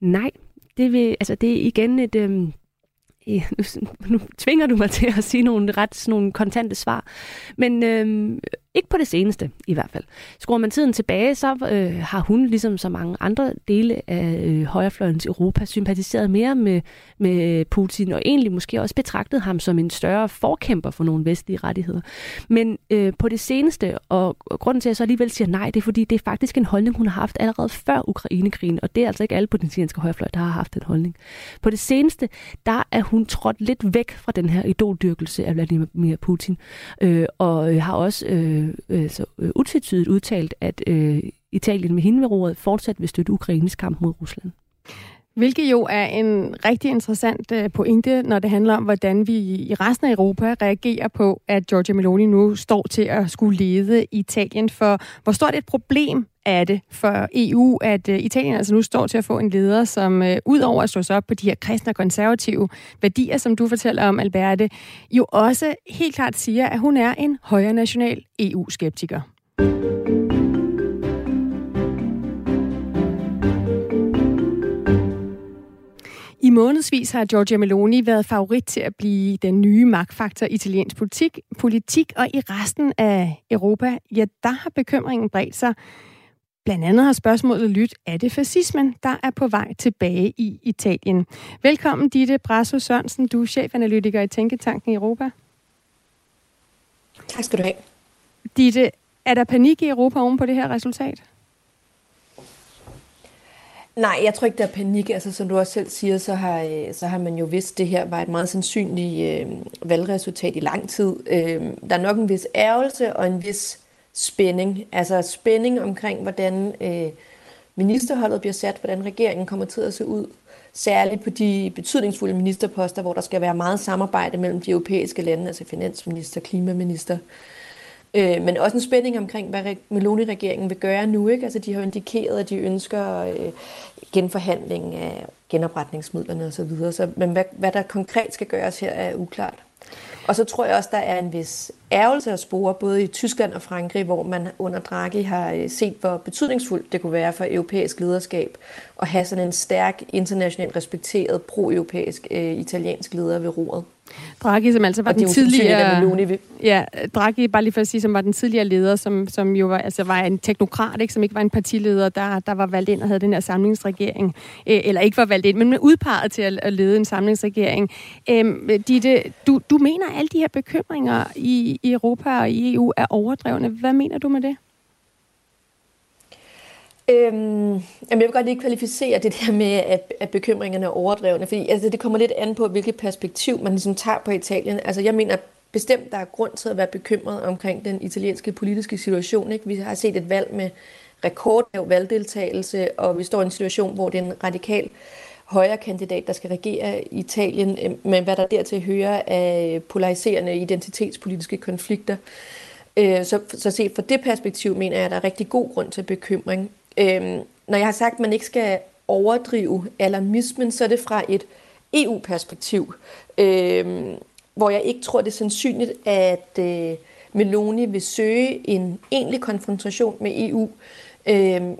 Nej, det, vil, altså det er igen et... Øhm, nu, nu tvinger du mig til at sige nogle ret sådan nogle kontante svar. Men øhm, ikke på det seneste, i hvert fald. Skruer man tiden tilbage, så øh, har hun, ligesom så mange andre dele af øh, højrefløjens Europa, sympatiseret mere med, med Putin, og egentlig måske også betragtet ham som en større forkæmper for nogle vestlige rettigheder. Men øh, på det seneste, og grunden til, at jeg så alligevel siger nej, det er, fordi det er faktisk en holdning, hun har haft allerede før Ukrainekrigen, og det er altså ikke alle på den højrefløj, der har haft den holdning. På det seneste, der er hun trådt lidt væk fra den her idoldyrkelse af Vladimir Putin, øh, og øh, har også øh, Øh, øh, så øh, utvetydigt udtalt, at øh, Italien med hende ved roret fortsat vil støtte Ukraines kamp mod Rusland. Hvilket jo er en rigtig interessant øh, pointe, når det handler om, hvordan vi i resten af Europa reagerer på, at Giorgia Meloni nu står til at skulle lede Italien. For hvor stort et problem er det for EU, at øh, Italien altså nu står til at få en leder, som øh, ud over at slå sig op på de her kristne og konservative værdier, som du fortæller om, Alberte, jo også helt klart siger, at hun er en højre national EU-skeptiker. Månedsvis har Giorgia Meloni været favorit til at blive den nye magtfaktor i italiensk politik, politik, og i resten af Europa, ja, der har bekymringen bredt sig. Blandt andet har spørgsmålet lyttet, er det fascismen, der er på vej tilbage i Italien? Velkommen, Ditte Brasso Sørensen. Du er chefanalytiker i Tænketanken Europa. Tak skal du have. Ditte, er der panik i Europa oven på det her resultat? Nej, jeg tror ikke, der er panik. Altså, som du også selv siger, så har, øh, så har man jo vidst, at det her var et meget sandsynligt øh, valgresultat i lang tid. Øh, der er nok en vis ærgelse og en vis spænding. Altså spænding omkring, hvordan øh, ministerholdet bliver sat, hvordan regeringen kommer til at se ud, særligt på de betydningsfulde ministerposter, hvor der skal være meget samarbejde mellem de europæiske lande, altså finansminister, klimaminister, Øh, Øh, men også en spænding omkring, hvad Meloni-regeringen vil gøre nu. Ikke? Altså, de har indikeret, at de ønsker øh, genforhandling af genopretningsmidlerne osv. Så videre. så, men hvad, hvad der konkret skal gøres her, er uklart. Og så tror jeg også, der er en vis ærgelse at spore, både i Tyskland og Frankrig, hvor man under Draghi har øh, set, hvor betydningsfuldt det kunne være for europæisk lederskab at have sådan en stærk, internationalt respekteret, pro-europæisk øh, italiensk leder ved roret. Draghi, som altså var den tidligere... Ja, Draghi, bare lige for at sige, som var den tidligere leder, som, som jo var, altså var en teknokrat, ikke, som ikke var en partileder, der, der var valgt ind og havde den her samlingsregering. Øh, eller ikke var valgt ind, men udpeget til at, at lede en samlingsregering. Øh, Ditte, du, du mener, at alle de her bekymringer i, i Europa og i EU er overdrevne. Hvad mener du med det? Øhm, jamen jeg vil godt lige kvalificere det der med, at, at bekymringerne er overdrevne, fordi altså, det kommer lidt an på, hvilket perspektiv man ligesom tager på Italien. Altså jeg mener bestemt, der er grund til at være bekymret omkring den italienske politiske situation. Ikke? Vi har set et valg med rekordlav valgdeltagelse, og vi står i en situation, hvor det er en radikal højre kandidat, der skal regere Italien, øhm, men hvad der dertil hører af polariserende identitetspolitiske konflikter. Øh, så, så set fra det perspektiv mener jeg, at der er rigtig god grund til bekymring. Øhm, når jeg har sagt, at man ikke skal overdrive alarmismen, så er det fra et EU-perspektiv, øhm, hvor jeg ikke tror, det er sandsynligt, at øh, Meloni vil søge en egentlig konfrontation med EU. Øhm,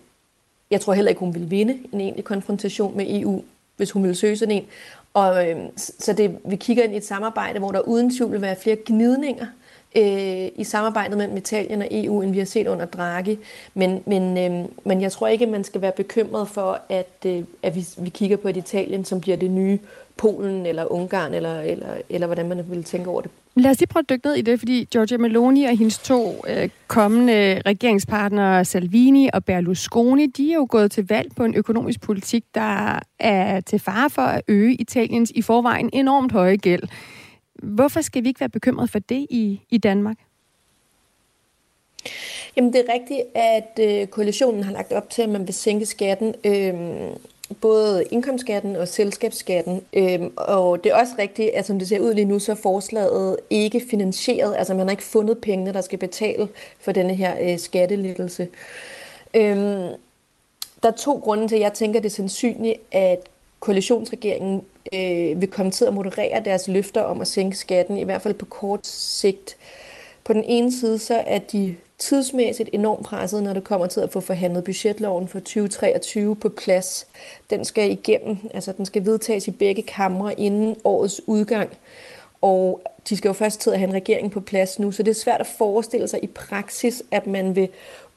jeg tror heller ikke, hun vil vinde en egentlig konfrontation med EU, hvis hun vil søge sådan en. Og, øh, så det, vi kigger ind i et samarbejde, hvor der uden tvivl vil være flere gnidninger øh, i samarbejdet mellem Italien og EU, end vi har set under Draghi. Men, men, øh, men jeg tror ikke, man skal være bekymret for, at, øh, at vi, vi kigger på et Italien, som bliver det nye Polen eller Ungarn, eller, eller, eller hvordan man vil tænke over det. Lad os lige prøve at dykke ned i det, fordi Giorgia Meloni og hendes to øh, kommende regeringspartnere, Salvini og Berlusconi, de er jo gået til valg på en økonomisk politik, der er til fare for at øge Italiens i forvejen enormt høje gæld. Hvorfor skal vi ikke være bekymret for det i, i Danmark? Jamen det er rigtigt, at øh, koalitionen har lagt op til, at man vil sænke skatten, øh, både indkomstskatten og selskabsskatten. Øh, og det er også rigtigt, at som det ser ud lige nu, så er forslaget ikke finansieret. Altså man har ikke fundet pengene, der skal betale for denne her øh, skattelettelse. Øh, der er to grunde til, at jeg tænker, det er sandsynligt, at koalitionsregeringen øh, vil komme til at moderere deres løfter om at sænke skatten, i hvert fald på kort sigt. På den ene side så er de tidsmæssigt enormt presset, når det kommer til at få forhandlet budgetloven for 2023 på plads. Den skal igennem, altså den skal vedtages i begge kamre inden årets udgang. Og de skal jo først til at have en regering på plads nu, så det er svært at forestille sig i praksis, at man vil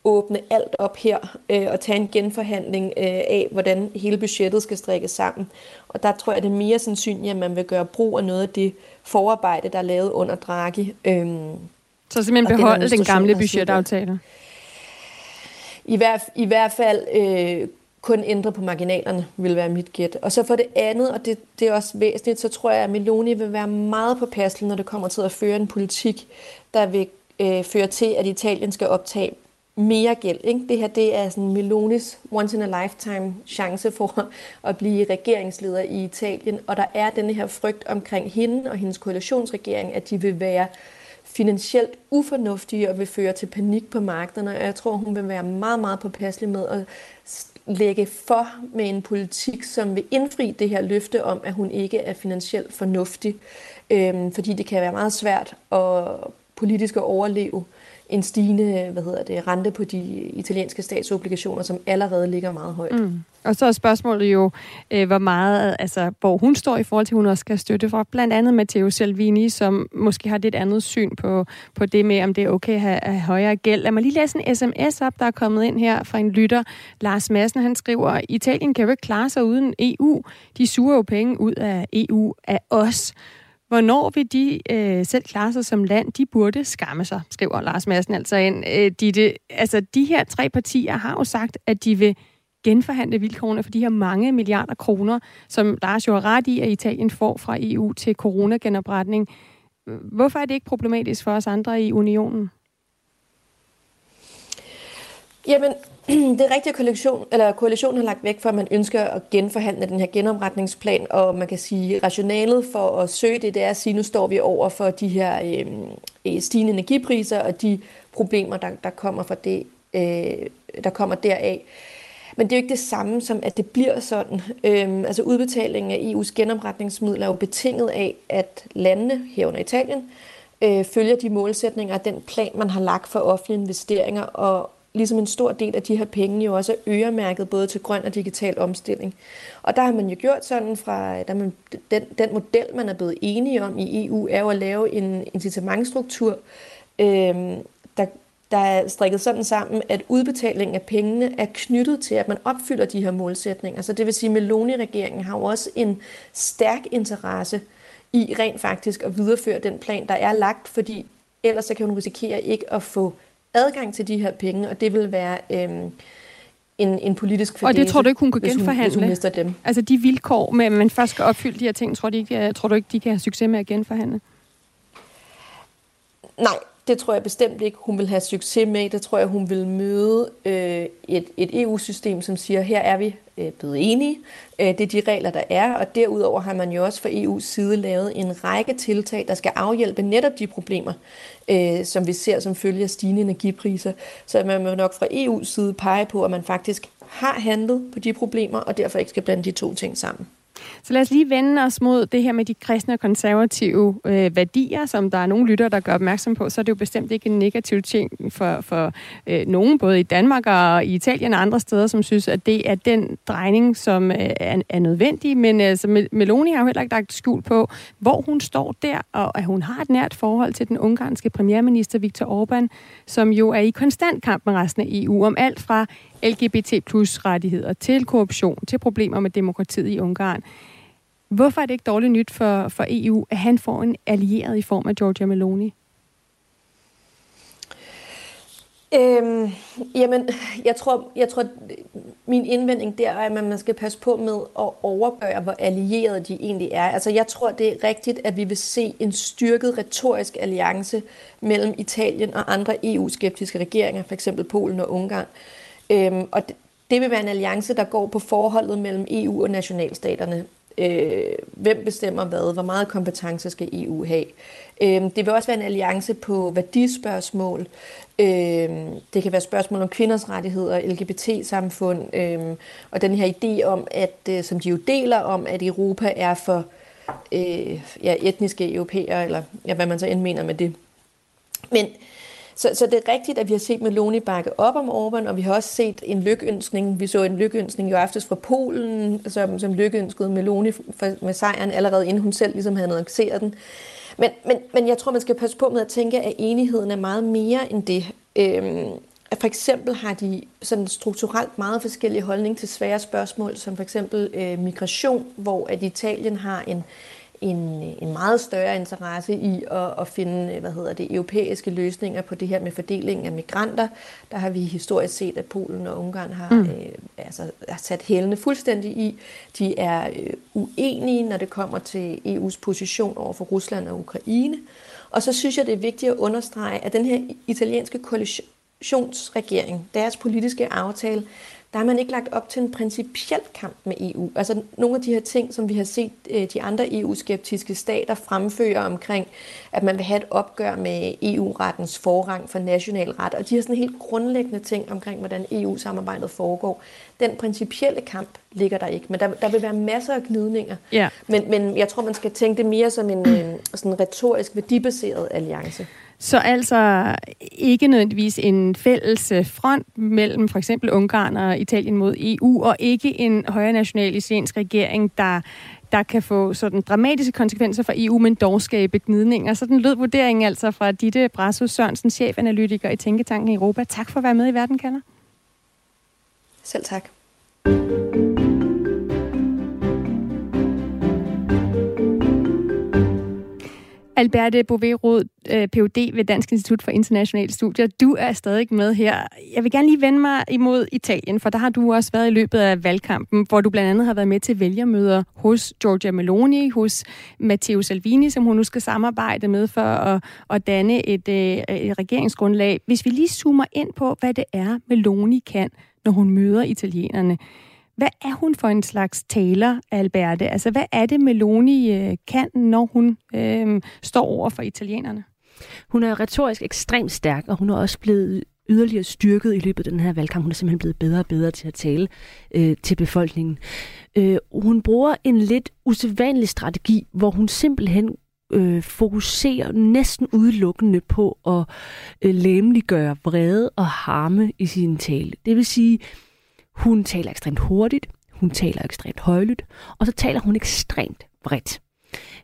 åbne alt op her øh, og tage en genforhandling øh, af, hvordan hele budgettet skal strikkes sammen. Og der tror jeg, det er mere sandsynligt, at man vil gøre brug af noget af det forarbejde, der er lavet under Draghi. Øhm, så simpelthen beholde den gamle budgetaftale? I hvert, I hvert fald øh, kun ændre på marginalerne, vil være mit gæt. Og så for det andet, og det, det er også væsentligt, så tror jeg, at Meloni vil være meget på passel, når det kommer til at føre en politik, der vil øh, føre til, at Italien skal optage mere gæld. Ikke? Det her det er sådan Melonis once in a lifetime chance for at blive regeringsleder i Italien. Og der er denne her frygt omkring hende og hendes koalitionsregering, at de vil være finansielt ufornuftige og vil føre til panik på markederne. Og jeg tror, hun vil være meget, meget påpasselig med at lægge for med en politik, som vil indfri det her løfte om, at hun ikke er finansielt fornuftig. Øhm, fordi det kan være meget svært at politisk at overleve en stigende hvad hedder det, rente på de italienske statsobligationer, som allerede ligger meget højt. Mm. Og så er spørgsmålet jo, øh, hvor meget, altså, hvor hun står i forhold til, at hun også skal støtte fra blandt andet Matteo Salvini, som måske har lidt andet syn på, på det med, om det er okay at have, have højere gæld. Lad mig lige læse en sms op, der er kommet ind her fra en lytter. Lars Madsen, han skriver, Italien kan jo ikke klare sig uden EU. De suger jo penge ud af EU af os. Hvornår vil de øh, selv klare sig som land? De burde skamme sig, skriver Lars Madsen altså ind. Øh, de, de, altså, de her tre partier har jo sagt, at de vil genforhandle vilkårene for de her mange milliarder kroner, som Lars jo har ret i, at Italien får fra EU til coronagenopretning. Hvorfor er det ikke problematisk for os andre i unionen? Jamen, det er rigtigt, at koalition, eller koalitionen har lagt væk for, at man ønsker at genforhandle den her genomretningsplan, og man kan sige, rationalet for at søge det, det er at sige, nu står vi over for de her øh, øh, stigende energipriser og de problemer, der, der kommer fra det, øh, der kommer deraf. Men det er jo ikke det samme som, at det bliver sådan. Øhm, altså udbetalingen af EU's genomretningsmidler er jo betinget af, at landene, herunder Italien, øh, følger de målsætninger og den plan, man har lagt for offentlige investeringer, og ligesom en stor del af de her penge jo også er øremærket både til grøn og digital omstilling. Og der har man jo gjort sådan fra, der man, den, den model, man er blevet enige om i EU, er jo at lave en incitamentstruktur, øh, der, der er strikket sådan sammen, at udbetalingen af pengene er knyttet til, at man opfylder de her målsætninger. Så det vil sige, at Meloni-regeringen har jo også en stærk interesse i rent faktisk at videreføre den plan, der er lagt, fordi ellers så kan hun risikere ikke at få adgang til de her penge, og det vil være øhm, en, en politisk fordele, Og det tror du ikke, hun kan hvis genforhandle? Hun, hvis hun dem. Altså de vilkår med, man først skal opfylde de her ting, tror du ikke, tror du ikke de kan have succes med at genforhandle? Nej, det tror jeg bestemt ikke, hun vil have succes med. Det tror jeg, hun vil møde øh, et, et EU-system, som siger, her er vi øh, blevet enige. Øh, det er de regler, der er. Og derudover har man jo også fra EU's side lavet en række tiltag, der skal afhjælpe netop de problemer, øh, som vi ser som følge af stigende energipriser. Så man må nok fra EU's side pege på, at man faktisk har handlet på de problemer, og derfor ikke skal blande de to ting sammen. Så lad os lige vende os mod det her med de kristne og konservative øh, værdier, som der er nogle lyttere, der gør opmærksom på, så er det jo bestemt ikke en negativ ting for, for øh, nogen, både i Danmark og i Italien og andre steder, som synes, at det er den drejning, som øh, er, er nødvendig. Men altså, Meloni har jo heller ikke lagt skjul på, hvor hun står der, og at hun har et nært forhold til den ungarske premierminister Viktor Orbán, som jo er i konstant kamp med resten af EU om alt fra LGBT plus rettigheder, til korruption, til problemer med demokratiet i Ungarn. Hvorfor er det ikke dårligt nyt for, for EU, at han får en allieret i form af Giorgia Meloni? Øhm, jamen, jeg tror, jeg tror, min indvending der er, at man skal passe på med at overgøre, hvor allierede de egentlig er. Altså, jeg tror, det er rigtigt, at vi vil se en styrket retorisk alliance mellem Italien og andre EU-skeptiske regeringer, f.eks. Polen og Ungarn. Øhm, og det, det vil være en alliance, der går på forholdet mellem EU og nationalstaterne. Øh, hvem bestemmer hvad? Hvor meget kompetence skal EU have? Øh, det vil også være en alliance på værdispørgsmål. Øh, det kan være spørgsmål om kvinders rettigheder, LGBT-samfund, øh, og den her idé om, at øh, som de jo deler om, at Europa er for øh, ja, etniske europæere, eller ja, hvad man så end mener med det. Men så, så det er rigtigt, at vi har set Meloni bakke op om Orbán, og vi har også set en lykønskning. Vi så en lykønskning i aftes fra Polen, som, som lykønskede Meloni for, med sejren, allerede inden hun selv ligesom havde annonceret den. Men, men, men jeg tror, man skal passe på med at tænke, at enigheden er meget mere end det. Øhm, for eksempel har de sådan strukturelt meget forskellige holdning til svære spørgsmål, som for eksempel øh, migration, hvor at Italien har en en, en meget større interesse i at, at finde hvad hedder det, europæiske løsninger på det her med fordelingen af migranter. Der har vi historisk set, at Polen og Ungarn har, mm. øh, altså, har sat hælene fuldstændig i. De er øh, uenige, når det kommer til EU's position over for Rusland og Ukraine. Og så synes jeg, det er vigtigt at understrege, at den her italienske koalitionsregering, deres politiske aftale, der har man ikke lagt op til en principiel kamp med EU. Altså nogle af de her ting, som vi har set øh, de andre EU-skeptiske stater fremføre omkring, at man vil have et opgør med EU-rettens forrang for national ret, og de har sådan helt grundlæggende ting omkring, hvordan EU-samarbejdet foregår. Den principielle kamp ligger der ikke, men der, der vil være masser af gnidninger. Ja. Men, men jeg tror, man skal tænke det mere som en øh, sådan retorisk værdibaseret alliance. Så altså ikke nødvendigvis en fælles øh, front mellem for eksempel Ungarn og Italien mod EU, og ikke en højre national italiensk regering, der, der kan få sådan dramatiske konsekvenser for EU, men dog skabe gnidninger. Sådan lød vurderingen altså fra Ditte Brasso Sørensen, chefanalytiker i Tænketanken Europa. Tak for at være med i Verden, Kaller. Selv tak. Alberte Bovee-Rod, øh, Ph.D. ved Dansk Institut for Internationale Studier. Du er stadig med her. Jeg vil gerne lige vende mig imod Italien, for der har du også været i løbet af valgkampen, hvor du blandt andet har været med til vælgermøder hos Giorgia Meloni, hos Matteo Salvini, som hun nu skal samarbejde med for at, at danne et, øh, et regeringsgrundlag. Hvis vi lige zoomer ind på, hvad det er, Meloni kan, når hun møder italienerne. Hvad er hun for en slags taler, Alberte? Altså, hvad er det, Meloni øh, kan, når hun øh, står over for italienerne? Hun er retorisk ekstremt stærk, og hun er også blevet yderligere styrket i løbet af den her valgkamp. Hun er simpelthen blevet bedre og bedre til at tale øh, til befolkningen. Øh, hun bruger en lidt usædvanlig strategi, hvor hun simpelthen øh, fokuserer næsten udelukkende på at øh, læmeliggøre vrede og harme i sin tale. Det vil sige, hun taler ekstremt hurtigt, hun taler ekstremt højlydt, og så taler hun ekstremt bredt.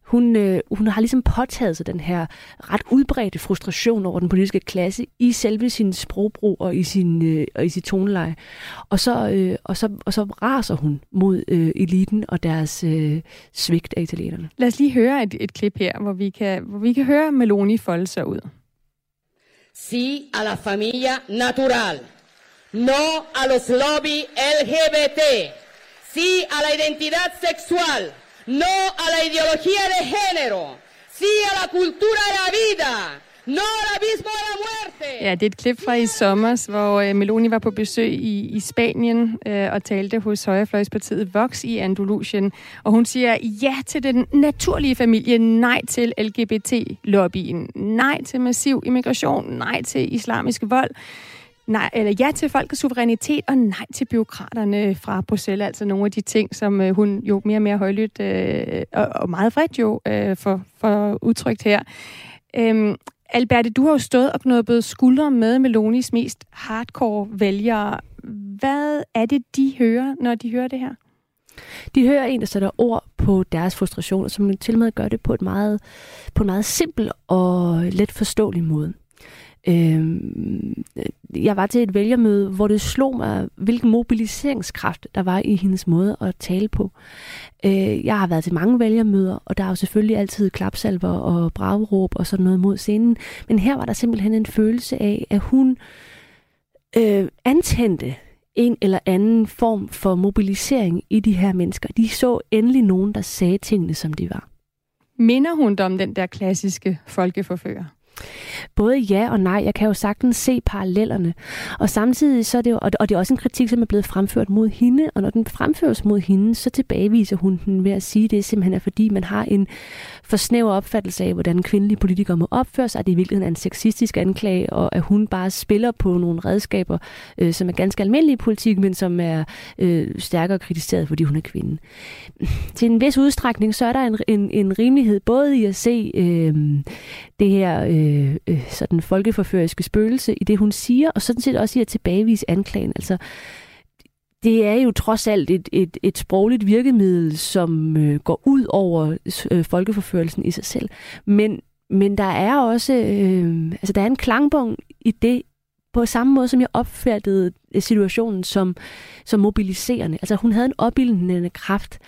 Hun, øh, hun har ligesom påtaget sig den her ret udbredte frustration over den politiske klasse i selve sin sprogbrug og i sin øh, og i sit toneleje. Og så øh, og så og så raser hun mod øh, eliten og deres øh, svigt af italienerne. Lad os lige høre et, et klip her, hvor vi kan hvor vi kan høre Meloni folde sig ud. Sí a la familia natural no a los lobby LGBT, sí a la identidad sexual, no a la ideología de género, sí a la cultura de la vida, no al abismo de la muerte. Ja, det er et klip fra i sommer, hvor øh, Meloni var på besøg i, i Spanien øh, og talte hos Højrefløjspartiet Vox i Andalusien. Og hun siger ja til den naturlige familie, nej til LGBT-lobbyen, nej til massiv immigration, nej til islamisk vold nej, eller ja til folkets suverænitet og nej til byråkraterne fra Bruxelles. Altså nogle af de ting, som øh, hun jo mere og mere højlydt øh, og, og meget vredt jo øh, for, for udtrykt her. Øhm, Alberte, du har jo stået og knuppet skuldre med Melonis mest hardcore vælgere. Hvad er det, de hører, når de hører det her? De hører en, der sætter ord på deres frustrationer, som til og med gør det på, et meget, på en meget simpel og let forståelig måde. Øh, jeg var til et vælgermøde, hvor det slog mig, hvilken mobiliseringskraft der var i hendes måde at tale på. Øh, jeg har været til mange vælgermøder, og der er jo selvfølgelig altid klapsalver og braveråb og sådan noget mod scenen. Men her var der simpelthen en følelse af, at hun øh, antændte en eller anden form for mobilisering i de her mennesker. De så endelig nogen, der sagde tingene, som de var. Minder hun om den der klassiske folkeforfører? Både ja og nej. Jeg kan jo sagtens se parallellerne. Og samtidig så er det jo, og det er også en kritik, som er blevet fremført mod hende, og når den fremføres mod hende, så tilbageviser hun den ved at sige, at det simpelthen er fordi, man har en for snæver opfattelse af, hvordan kvindelige politikere må opføre sig, at det i virkeligheden er en sexistisk anklage, og at hun bare spiller på nogle redskaber, øh, som er ganske almindelige i politik, men som er øh, stærkere kritiseret, fordi hun er kvinde. Til en vis udstrækning, så er der en, en, en rimelighed både i at se øh, det her øh, øh sådan folkeforføriske spøgelse i det, hun siger, og sådan set også i at tilbagevise anklagen. Altså, det er jo trods alt et, et, et sprogligt virkemiddel, som øh, går ud over øh, folkeforførelsen i sig selv. Men, men der er også øh, altså der er en klangbong i det, på samme måde som jeg opfattede øh, situationen som, som mobiliserende. Altså hun havde en opildnende kraft.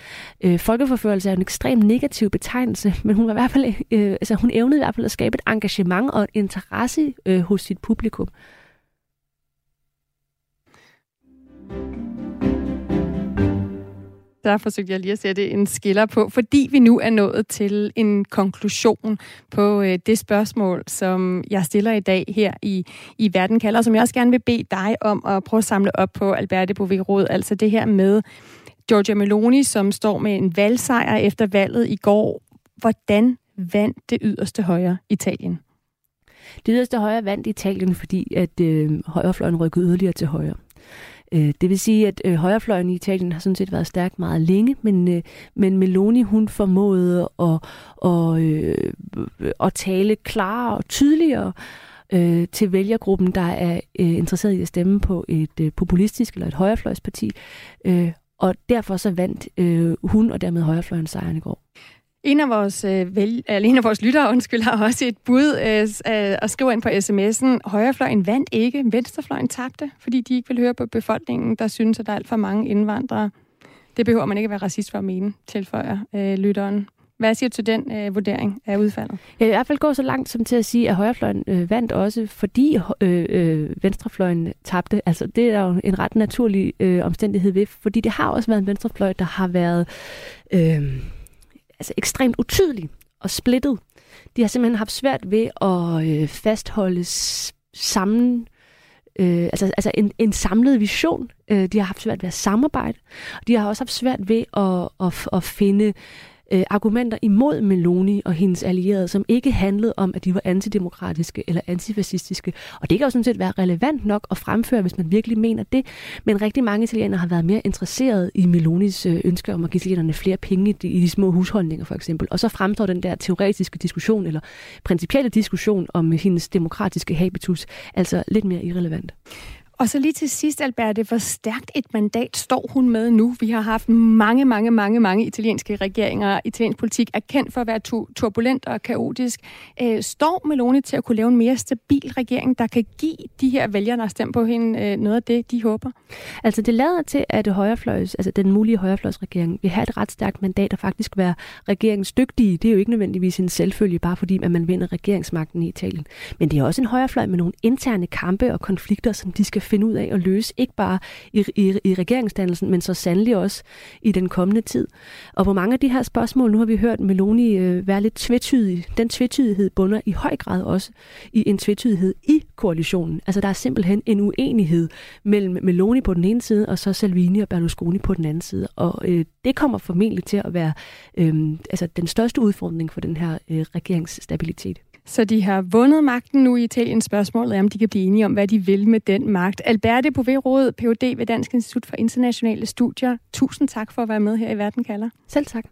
Øh, folkeforførelse er en ekstremt negativ betegnelse, men hun var i hvert fald, øh, altså hun evnede i hvert fald at skabe et engagement og en interesse øh, hos sit publikum. Der forsøgte jeg lige at sætte en skiller på, fordi vi nu er nået til en konklusion på øh, det spørgsmål, som jeg stiller i dag her i, i Verden kalder, som jeg også gerne vil bede dig om at prøve at samle op på, Alberte Bovee Altså det her med Giorgia Meloni, som står med en valgsejr efter valget i går. Hvordan vandt det yderste højre Italien? Det yderste højre vandt Italien, fordi at øh, højrefløjen rykkede yderligere til højre. Øh, det vil sige, at øh, højrefløjen i Italien har sådan set været stærk meget længe, men, øh, men Meloni hun formåede at, at, øh, at tale klarere og tydeligere øh, til vælgergruppen, der er øh, interesseret i at stemme på et øh, populistisk eller et højrefløjsparti. Øh, og derfor så vandt øh, hun og dermed højrefløjen sejren i går. En af vores, øh, vel, eller en af vores lyttere undskyld, har også et bud øh, øh, og skriver ind på sms'en, højrefløjen vandt ikke, venstrefløjen tabte, fordi de ikke vil høre på befolkningen, der synes, at der er alt for mange indvandrere. Det behøver man ikke at være racist for at mene, tilføjer øh, lytteren. Hvad siger du til den øh, vurdering af udfaldet? Jeg vil i hvert fald gå så langt som til at sige, at højrefløjen øh, vandt også, fordi øh, øh, venstrefløjen tabte. Altså, det er jo en ret naturlig øh, omstændighed ved, fordi det har også været en venstrefløj, der har været øh, altså ekstremt utydelig og splittet. De har simpelthen haft svært ved at øh, fastholde sammen øh, altså, altså en, en samlet vision. Øh, de har haft svært ved at samarbejde. De har også haft svært ved at, at, at finde øh, argumenter imod Meloni og hendes allierede, som ikke handlede om, at de var antidemokratiske eller antifascistiske. Og det kan jo sådan set være relevant nok at fremføre, hvis man virkelig mener det. Men rigtig mange italienere har været mere interesserede i Melonis øh, ønske om at give italienerne flere penge i de, i de små husholdninger, for eksempel. Og så fremstår den der teoretiske diskussion, eller principielle diskussion om hendes demokratiske habitus, altså lidt mere irrelevant. Og så lige til sidst, Alberte, hvor stærkt et mandat står hun med nu? Vi har haft mange, mange, mange, mange italienske regeringer. Italiensk politik er kendt for at være turbulent og kaotisk. Øh, står Meloni til at kunne lave en mere stabil regering, der kan give de her vælgere, der har stemt på hende, øh, noget af det, de håber? Altså det lader til, at højrefløjs, altså den mulige højrefløjsregering vil have et ret stærkt mandat og faktisk være regeringsdygtige. Det er jo ikke nødvendigvis en selvfølge, bare fordi at man vinder regeringsmagten i Italien. Men det er også en højrefløj med nogle interne kampe og konflikter, som de skal finde ud af at løse, ikke bare i, i, i regeringsdannelsen, men så sandelig også i den kommende tid. Og hvor mange af de her spørgsmål, nu har vi hørt Meloni øh, være lidt tvetydig. Den tvetydighed bunder i høj grad også i en tvetydighed i koalitionen. Altså der er simpelthen en uenighed mellem Meloni på den ene side, og så Salvini og Berlusconi på den anden side. Og øh, det kommer formentlig til at være øh, altså den største udfordring for den her øh, regeringsstabilitet. Så de har vundet magten nu i Italien. Spørgsmålet er, om de kan blive enige om, hvad de vil med den magt. Alberte Bouvet Ph.D. ved Dansk Institut for Internationale Studier. Tusind tak for at være med her i Verden kalder. Selv tak.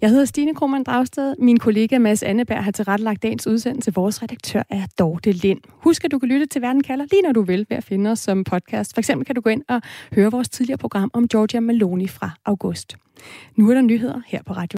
Jeg hedder Stine Krohmann Dragsted. Min kollega Mads Anneberg har tilrettelagt dagens udsendelse. Vores redaktør er Dorte Lind. Husk, at du kan lytte til Verden kalder lige når du vil ved at finde os som podcast. For eksempel kan du gå ind og høre vores tidligere program om Georgia Maloney fra august. Nu er der nyheder her på Radio